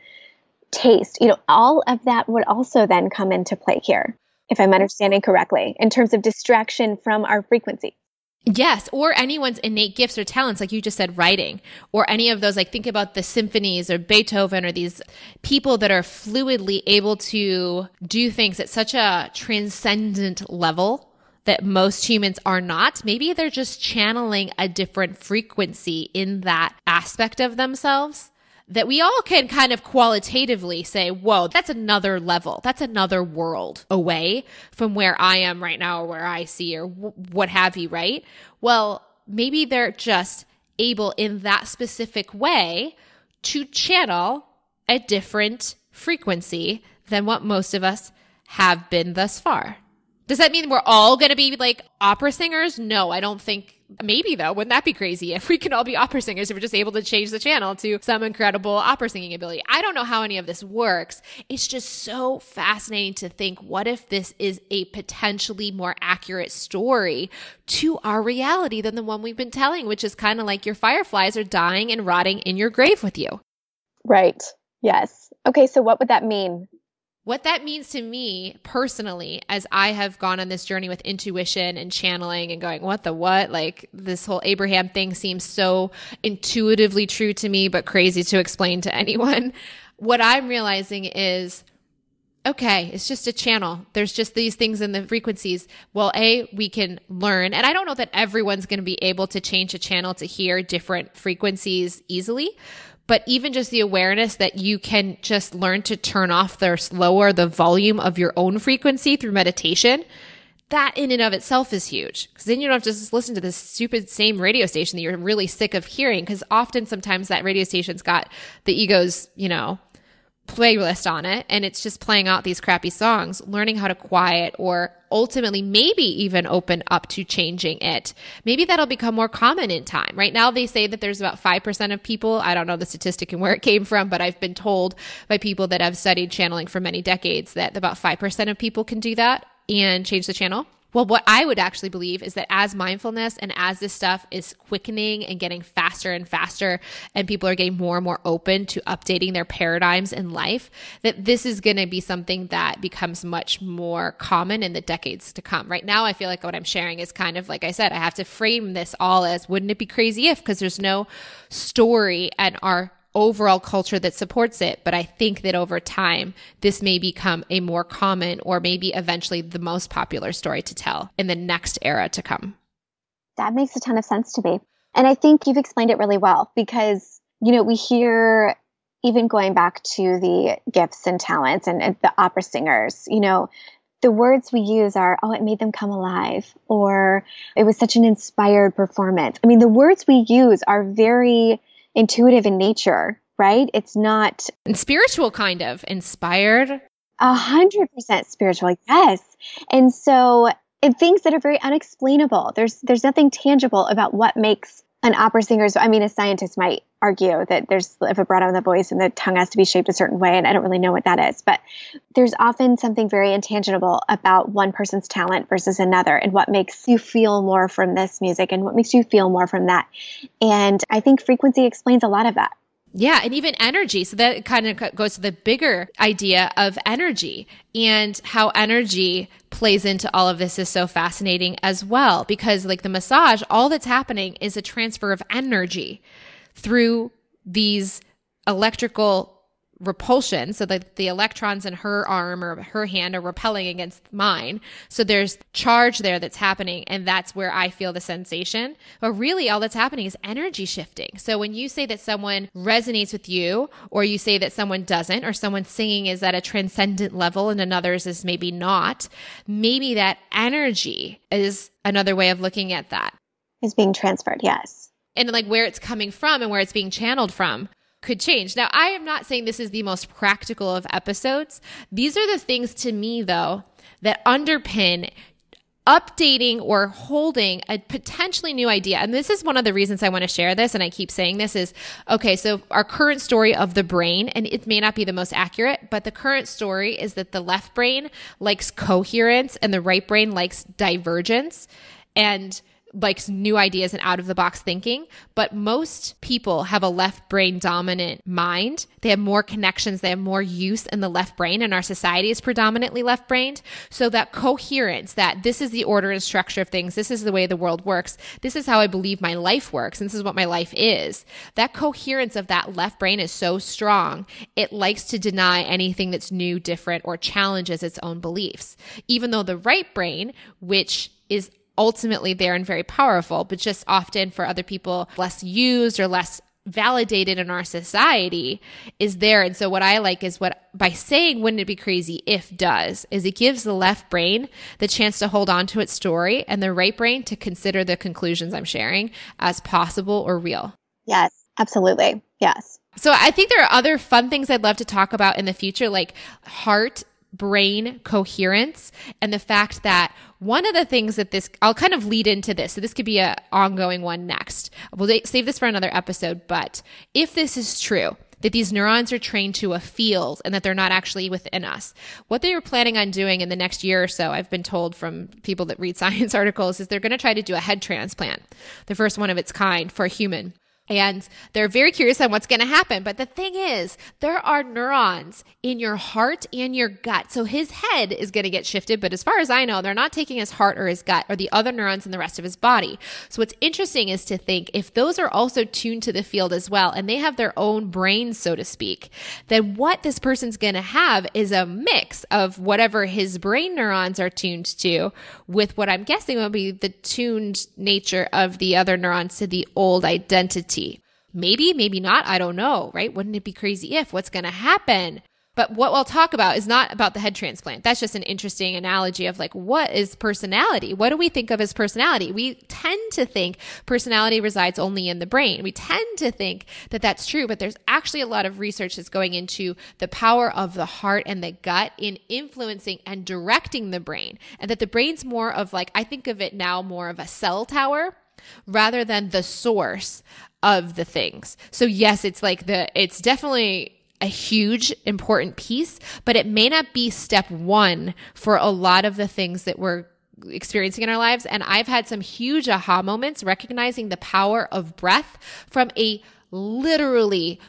taste. You know, all of that would also then come into play here, if I'm understanding correctly, in terms of distraction from our frequency. Yes, or anyone's innate gifts or talents, like you just said, writing, or any of those, like think about the symphonies or Beethoven or these people that are fluidly able to do things at such a transcendent level that most humans are not. Maybe they're just channeling a different frequency in that aspect of themselves that we all can kind of qualitatively say, whoa, that's another level. That's another world away from where I am right now or where I see or w- what have you, right? Well, maybe they're just able in that specific way to channel a different frequency than what most of us have been thus far. Does that mean we're all going to be like opera singers? No, I don't think. Maybe though, wouldn't that be crazy if we can all be opera singers if we're just able to change the channel to some incredible opera singing ability? I don't know how any of this works. It's just so fascinating to think what if this is a potentially more accurate story to our reality than the one we've been telling, which is kind of like your fireflies are dying and rotting in your grave with you. Right. Yes. Okay, so what would that mean? What that means to me personally, as I have gone on this journey with intuition and channeling and going, what the what? Like this whole Abraham thing seems so intuitively true to me, but crazy to explain to anyone. [laughs] What I'm realizing is, okay, it's just a channel. There's just these things in the frequencies. Well, A, we can learn. And I don't know that everyone's going to be able to change a channel to hear different frequencies easily but even just the awareness that you can just learn to turn off the lower the volume of your own frequency through meditation that in and of itself is huge. Because then you don't have to just listen to this stupid same radio station that you're really sick of hearing. Because often sometimes that radio station's got the ego's you know playlist on it and it's just playing out these crappy songs, learning how to quiet or ultimately maybe even open up to changing it. Maybe that'll become more common in time. Right now they say that there's about 5% of people, I don't know the statistic and where it came from, but I've been told by people that have studied channeling for many decades that about 5% of people can do that and change the channel. Well, what I would actually believe is that as mindfulness and as this stuff is quickening and getting faster and faster, and people are getting more and more open to updating their paradigms in life, that this is going to be something that becomes much more common in the decades to come. Right now, I feel like what I'm sharing is kind of like I said, I have to frame this all as wouldn't it be crazy if, because there's no story and our overall culture that supports it. But I think that over time, this may become a more common or maybe eventually the most popular story to tell in the next era to come. That makes a ton of sense to me. And I think you've explained it really well because, you know, we hear even going back to the gifts and talents and, and the opera singers, you know, the words we use are, oh, it made them come alive, or it was such an inspired performance. I mean, the words we use are very intuitive in nature, right? It's not and spiritual kind of inspired. A hundred percent spiritual, yes. And so and things that are very unexplainable. There's there's nothing tangible about what makes an opera singer. So, I mean, a scientist might argue that there's if a vibrato in the voice and the tongue has to be shaped a certain way, and I don't really know what that is. But there's often something very intangible about one person's talent versus another, and what makes you feel more from this music, and what makes you feel more from that. And I think frequency explains a lot of that. Yeah, and even energy. So that kind of goes to the bigger idea of energy and how energy plays into all of this is so fascinating as well because like the massage, all that's happening is a transfer of energy through these electrical repulsion. So that the electrons in her arm or her hand are repelling against mine. So there's charge there that's happening. And that's where I feel the sensation. But really all that's happening is energy shifting. So when you say that someone resonates with you or you say that someone doesn't or someone singing is at a transcendent level and another's is maybe not, maybe that energy is another way of looking at that. Is being transferred. Yes. And like where it's coming from and where it's being channeled from could change. Now, I am not saying this is the most practical of episodes. These are the things to me, though, that underpin updating or holding a potentially new idea. And this is one of the reasons I want to share this. And I keep saying this is okay. So our current story of the brain, and it may not be the most accurate, but the current story is that the left brain likes coherence and the right brain likes divergence. And like new ideas and out of the box thinking, but most people have a left brain dominant mind. They have more connections, they have more use in the left brain, and our society is predominantly left brained. So that coherence, that this is the order and structure of things, this is the way the world works, this is how I believe my life works, and this is what my life is. That coherence of that left brain is so strong, it likes to deny anything that's new, different, or challenges its own beliefs. Even though the right brain, which is ultimately there and very powerful, but just often for other people less used or less validated in our society is there. And so what I like is what by saying wouldn't it be crazy if does is it gives the left brain the chance to hold on to its story and the right brain to consider the conclusions I'm sharing as possible or real. Yes, absolutely. Yes. So I think there are other fun things I'd love to talk about in the future like heart brain coherence and the fact that one of the things that this I'll kind of lead into this. So this could be a ongoing one next. We'll save this for another episode, but if this is true, that these neurons are trained to a field and that they're not actually within us. What they are planning on doing in the next year or so, I've been told from people that read [laughs] science articles, is they're going to try to do a head transplant, the first one of its kind for a human. And they're very curious on what's going to happen. But the thing is, there are neurons in your heart and your gut. So his head is going to get shifted. But as far as I know, they're not taking his heart or his gut or the other neurons in the rest of his body. So what's interesting is to think if those are also tuned to the field as well and they have their own brains, so to speak, then what this person's going to have is a mix of whatever his brain neurons are tuned to with what I'm guessing will be the tuned nature of the other neurons to the old identity Maybe, maybe not. I don't know, right? Wouldn't it be crazy if? What's going to happen? But what we'll talk about is not about the head transplant. That's just an interesting analogy of like, what is personality? What do we think of as personality? We tend to think personality resides only in the brain. We tend to think that that's true, but there's actually a lot of research that's going into the power of the heart and the gut in influencing and directing the brain. And that the brain's more of like, I think of it now more of a cell tower rather than the source of the things. So yes, it's like the, it's definitely a huge important piece, but it may not be step one for a lot of the things that we're experiencing in our lives. And I've had some huge aha moments recognizing the power of breath from a literally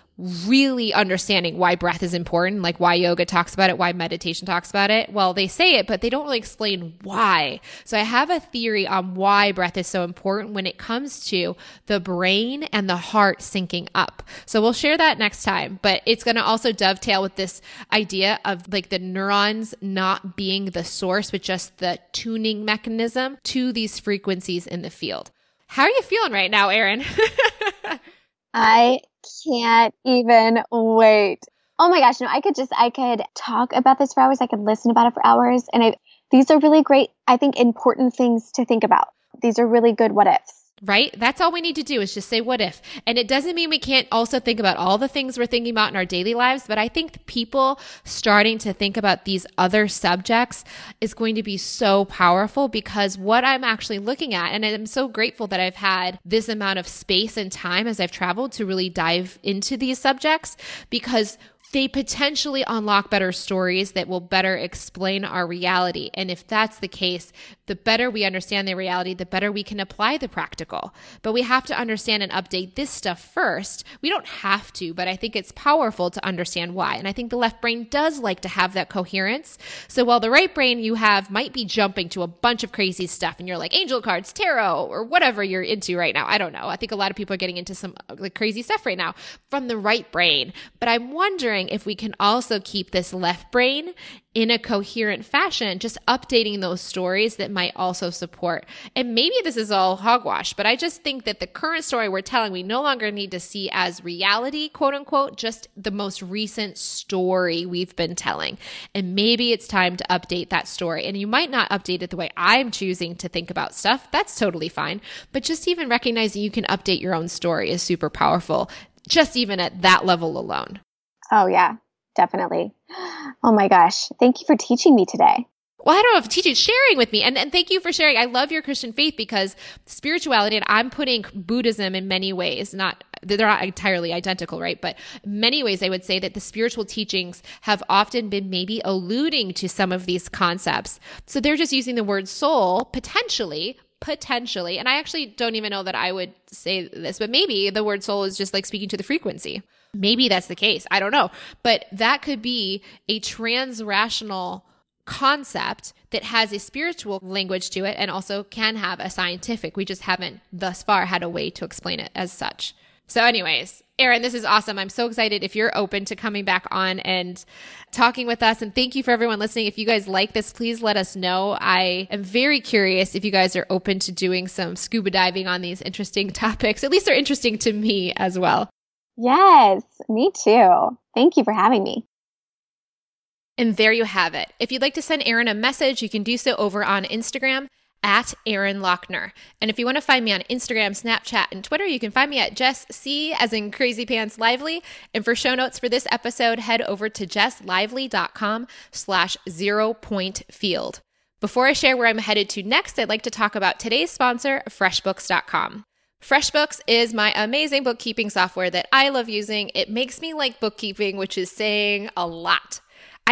really understanding why breath is important, like why yoga talks about it, why meditation talks about it. Well, they say it, but they don't really explain why. So I have a theory on why breath is so important when it comes to the brain and the heart syncing up. So we'll share that next time, but it's going to also dovetail with this idea of like the neurons not being the source, but just the tuning mechanism to these frequencies in the field. How are you feeling right now, Erin? [laughs] I can't even wait. Oh my gosh, no, I could just I could talk about this for hours. I could listen about it for hours and I these are really great, I think important things to think about. These are really good what ifs right? That's all we need to do is just say, what if? And it doesn't mean we can't also think about all the things we're thinking about in our daily lives, but I think people starting to think about these other subjects is going to be so powerful because what I'm actually looking at, and I'm so grateful that I've had this amount of space and time as I've traveled to really dive into these subjects because they potentially unlock better stories that will better explain our reality. And if that's the case, the better we understand the reality, the better we can apply the practical. But we have to understand and update this stuff first. We don't have to, but I think it's powerful to understand why. And I think the left brain does like to have that coherence. So while the right brain you have might be jumping to a bunch of crazy stuff and you're like angel cards, tarot, or whatever you're into right now. I don't know. I think a lot of people are getting into some uh, like crazy stuff right now from the right brain. But I'm wondering wondering if we can also keep this left brain in a coherent fashion, just updating those stories that might also support. And maybe this is all hogwash, but I just think that the current story we're telling, we no longer need to see as reality, quote unquote, just the most recent story we've been telling. And maybe it's time to update that story. And you might not update it the way I'm choosing to think about stuff. That's totally fine. But just even recognizing you can update your own story is super powerful, just even at that level alone. Oh, yeah, definitely. Oh my gosh. Thank you for teaching me today. Well, I don't know if teaching, sharing with me. And, and thank you for sharing. I love your Christian faith because spirituality, and I'm putting Buddhism in many ways, not, they're not entirely identical, right? But many ways I would say that the spiritual teachings have often been maybe alluding to some of these concepts. So they're just using the word soul potentially potentially, and I actually don't even know that I would say this, but maybe the word soul is just like speaking to the frequency. Maybe that's the case. I don't know. But that could be a trans rational concept that has a spiritual language to it and also can have a scientific. We just haven't thus far had a way to explain it as such. So, anyways, Erin, this is awesome. I'm so excited if you're open to coming back on and talking with us. And thank you for everyone listening. If you guys like this, please let us know. I am very curious if you guys are open to doing some scuba diving on these interesting [laughs] topics. At least they're interesting to me as well. Yes, me too. Thank you for having me. And there you have it. If you'd like to send Erin a message, you can do so over on Instagram at Erin Loechner. And if you want to find me on Instagram, Snapchat, and Twitter, you can find me at Jess C as in Crazy Pants Lively. And for show notes for this episode, head over to jesslively.com slash zero point field. Before I share where I'm headed to next, I'd like to talk about today's sponsor, FreshBooks.com. FreshBooks is my amazing bookkeeping software that I love using. It makes me like bookkeeping, which is saying a lot.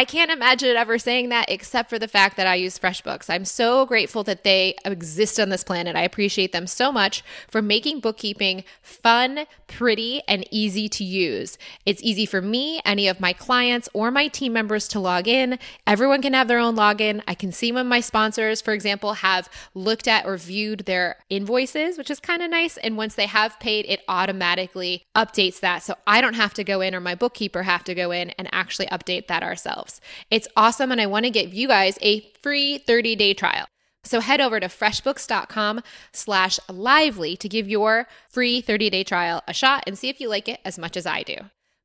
I can't imagine ever saying that except for the fact that I use FreshBooks. I'm so grateful that they exist on this planet. I appreciate them so much for making bookkeeping fun, pretty, and easy to use. It's easy for me, any of my clients, or my team members to log in. Everyone can have their own login. I can see when my sponsors, for example, have looked at or viewed their invoices, which is kind of nice. And once they have paid, it automatically updates that. So I don't have to go in or my bookkeeper have to go in and actually update that ourselves It's awesome, and I want to give you guys a free 30 day trial. So head over to freshbooks.com slash lively to give your free 30 day trial a shot and see if you like it as much as I do.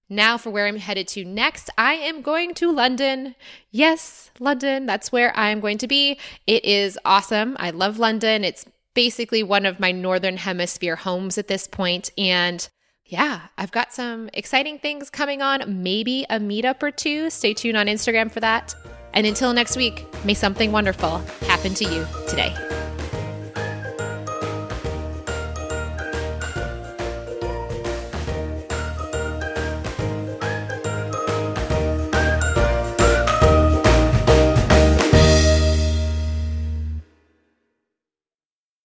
Now, for where I'm headed to next, I am going to London. Yes, London, that's where I am going to be. It is awesome. I love London. It's basically one of my Northern Hemisphere homes at this point, And yeah, I've got some exciting things coming on, maybe a meetup or two. Stay tuned on Instagram for that. And until next week, may something wonderful happen to you today.